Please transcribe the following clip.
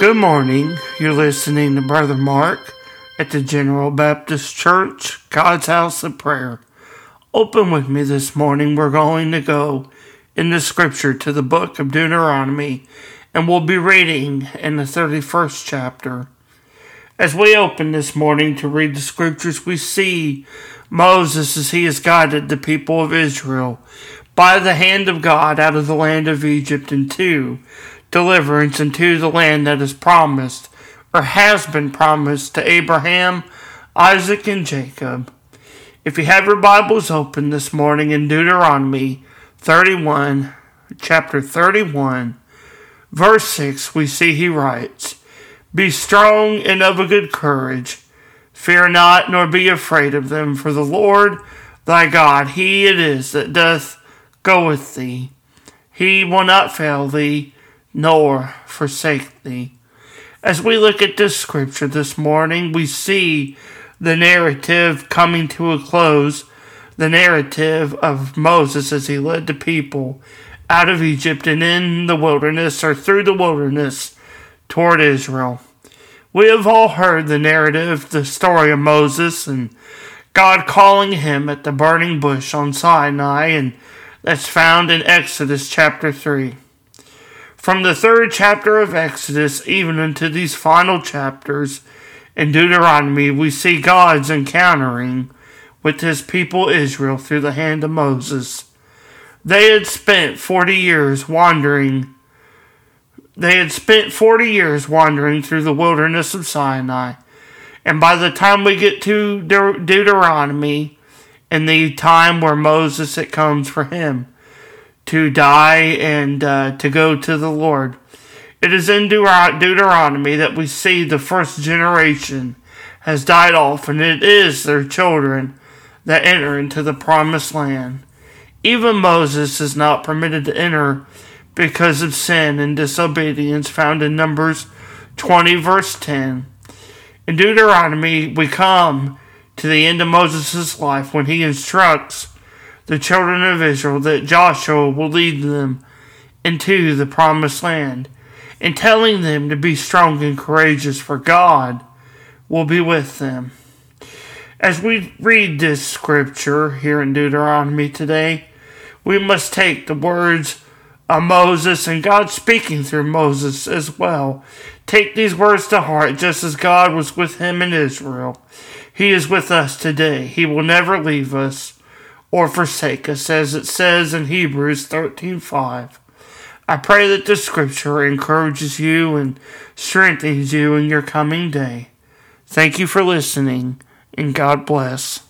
Good morning. You're listening to Brother Mark at the General Baptist Church, God's House of Prayer. Open with me this morning. We're going to go in the scripture to the book of Deuteronomy, and we'll be reading in the 31st chapter. As we open this morning to read the scriptures, we see Moses as he has guided the people of Israel by the hand of God out of the land of Egypt into deliverance into the land that is promised or has been promised to Abraham, Isaac, and Jacob. If you have your Bibles open this morning in Deuteronomy 31, chapter 31, verse 6, we see he writes, Be strong and of a good courage. Fear not, nor be afraid of them, for the Lord thy God, he it is that doth go with thee. He will not fail thee nor forsake thee. As we look at this scripture this morning, we see the narrative coming to a close, the narrative of Moses as he led the people out of Egypt and in the wilderness or through the wilderness toward Israel. We have all heard the narrative, the story of Moses and God calling him at the burning bush on Sinai, and that's found in Exodus chapter 3. From the third chapter of Exodus even into these final chapters in Deuteronomy, we see God's encountering with his people Israel through the hand of Moses. They had spent 40 years wandering. They had spent 40 years wandering through the wilderness of Sinai. And by the time we get to De- Deuteronomy, in the time where Moses it comes for him, to die and uh, to go to the Lord. It is in Deuteronomy that we see the first generation has died off, and it is their children that enter into the promised land. Even Moses is not permitted to enter because of sin and disobedience, found in Numbers 20, verse 10. In Deuteronomy, we come to the end of Moses' life when he instructs the children of Israel that Joshua will lead them into the promised land, and telling them to be strong and courageous, for God will be with them. As we read this scripture here in Deuteronomy today, we must take the words of Moses and God speaking through Moses as well. Take these words to heart, just as God was with him in Israel. He is with us today. He will never leave us or forsake us, as it says in Hebrews 13:5. I pray that this scripture encourages you and strengthens you in your coming day. Thank you for listening, and God bless.